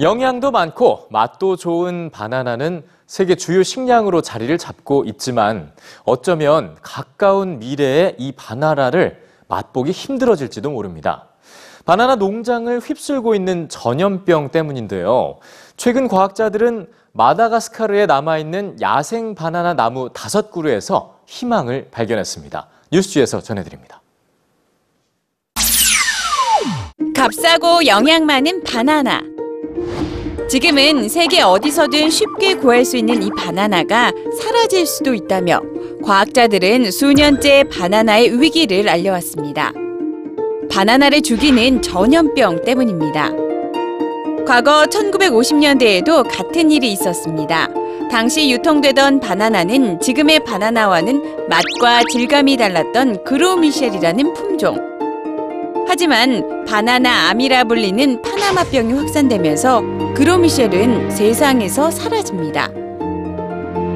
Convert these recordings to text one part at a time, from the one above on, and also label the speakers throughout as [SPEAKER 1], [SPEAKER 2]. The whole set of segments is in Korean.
[SPEAKER 1] 영양도 많고 맛도 좋은 바나나는 세계 주요 식량으로 자리를 잡고 있지만 어쩌면 가까운 미래에 이 바나나를 맛보기 힘들어질지도 모릅니다. 바나나 농장을 휩쓸고 있는 전염병 때문인데요. 최근 과학자들은 마다가스카르에 남아있는 야생 바나나 나무 다섯 그루에서 희망을 발견했습니다. 뉴스지에서 전해드립니다.
[SPEAKER 2] 값싸고 영양 많은 바나나. 지금은 세계 어디서든 쉽게 구할 수 있는 이 바나나가 사라질 수도 있다며 과학자들은 수년째 바나나의 위기를 알려왔습니다. 바나나를 죽이는 전염병 때문입니다. 과거 1950년대에도 같은 일이 있었습니다. 당시 유통되던 바나나는 지금의 바나나와는 맛과 질감이 달랐던 그로미셸이라는 품종. 하지만 바나나 암이라 불리는 파나마병이 확산되면서 그로미셸은 세상에서 사라집니다.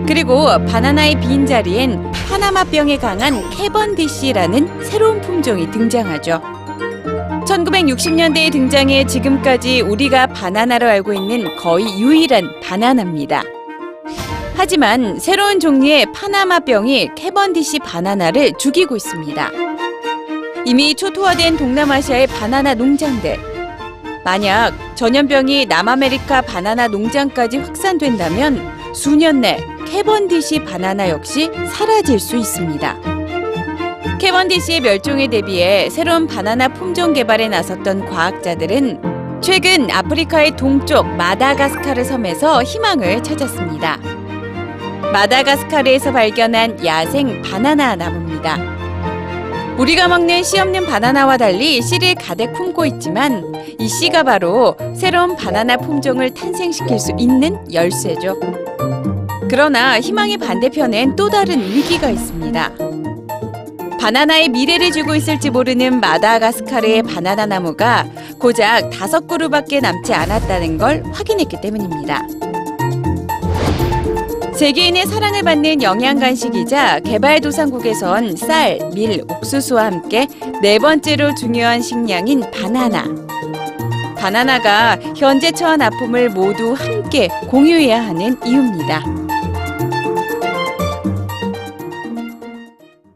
[SPEAKER 2] 그리고 바나나의 빈 자리엔 파나마병에 강한 캐번디시라는 새로운 품종이 등장하죠. 1960년대에 등장해 지금까지 우리가 바나나로 알고 있는 거의 유일한 바나나입니다. 하지만 새로운 종류의 파나마병이 캐번디시 바나나를 죽이고 있습니다. 이미 초토화된 동남아시아의 바나나 농장들. 만약 전염병이 남아메리카 바나나 농장까지 확산된다면 수년 내 캐번디시 바나나 역시 사라질 수 있습니다. 캐번디시의 멸종에 대비해 새로운 바나나 품종 개발에 나섰던 과학자들은 최근 아프리카의 동쪽 마다가스카르 섬에서 희망을 찾았습니다. 마다가스카르에서 발견한 야생 바나나 나무입니다. 우리가 먹는 씨 없는 바나나와 달리 씨를 가득 품고 있지만 이 씨가 바로 새로운 바나나 품종을 탄생시킬 수 있는 열쇠죠. 그러나 희망의 반대편엔 또 다른 위기가 있습니다. 바나나의 미래를 주고 있을지 모르는 마다가스카르의 바나나 나무가 고작 다섯 그루밖에 남지 않았다는 걸 확인했기 때문입니다. 세계인의 사랑을 받는 영양 간식이자 개발도상국에선 쌀, 밀, 옥수수와 함께 네 번째로 중요한 식량인 바나나. 바나나가 현재 처한 아픔을 모두 함께 공유해야 하는 이유입니다.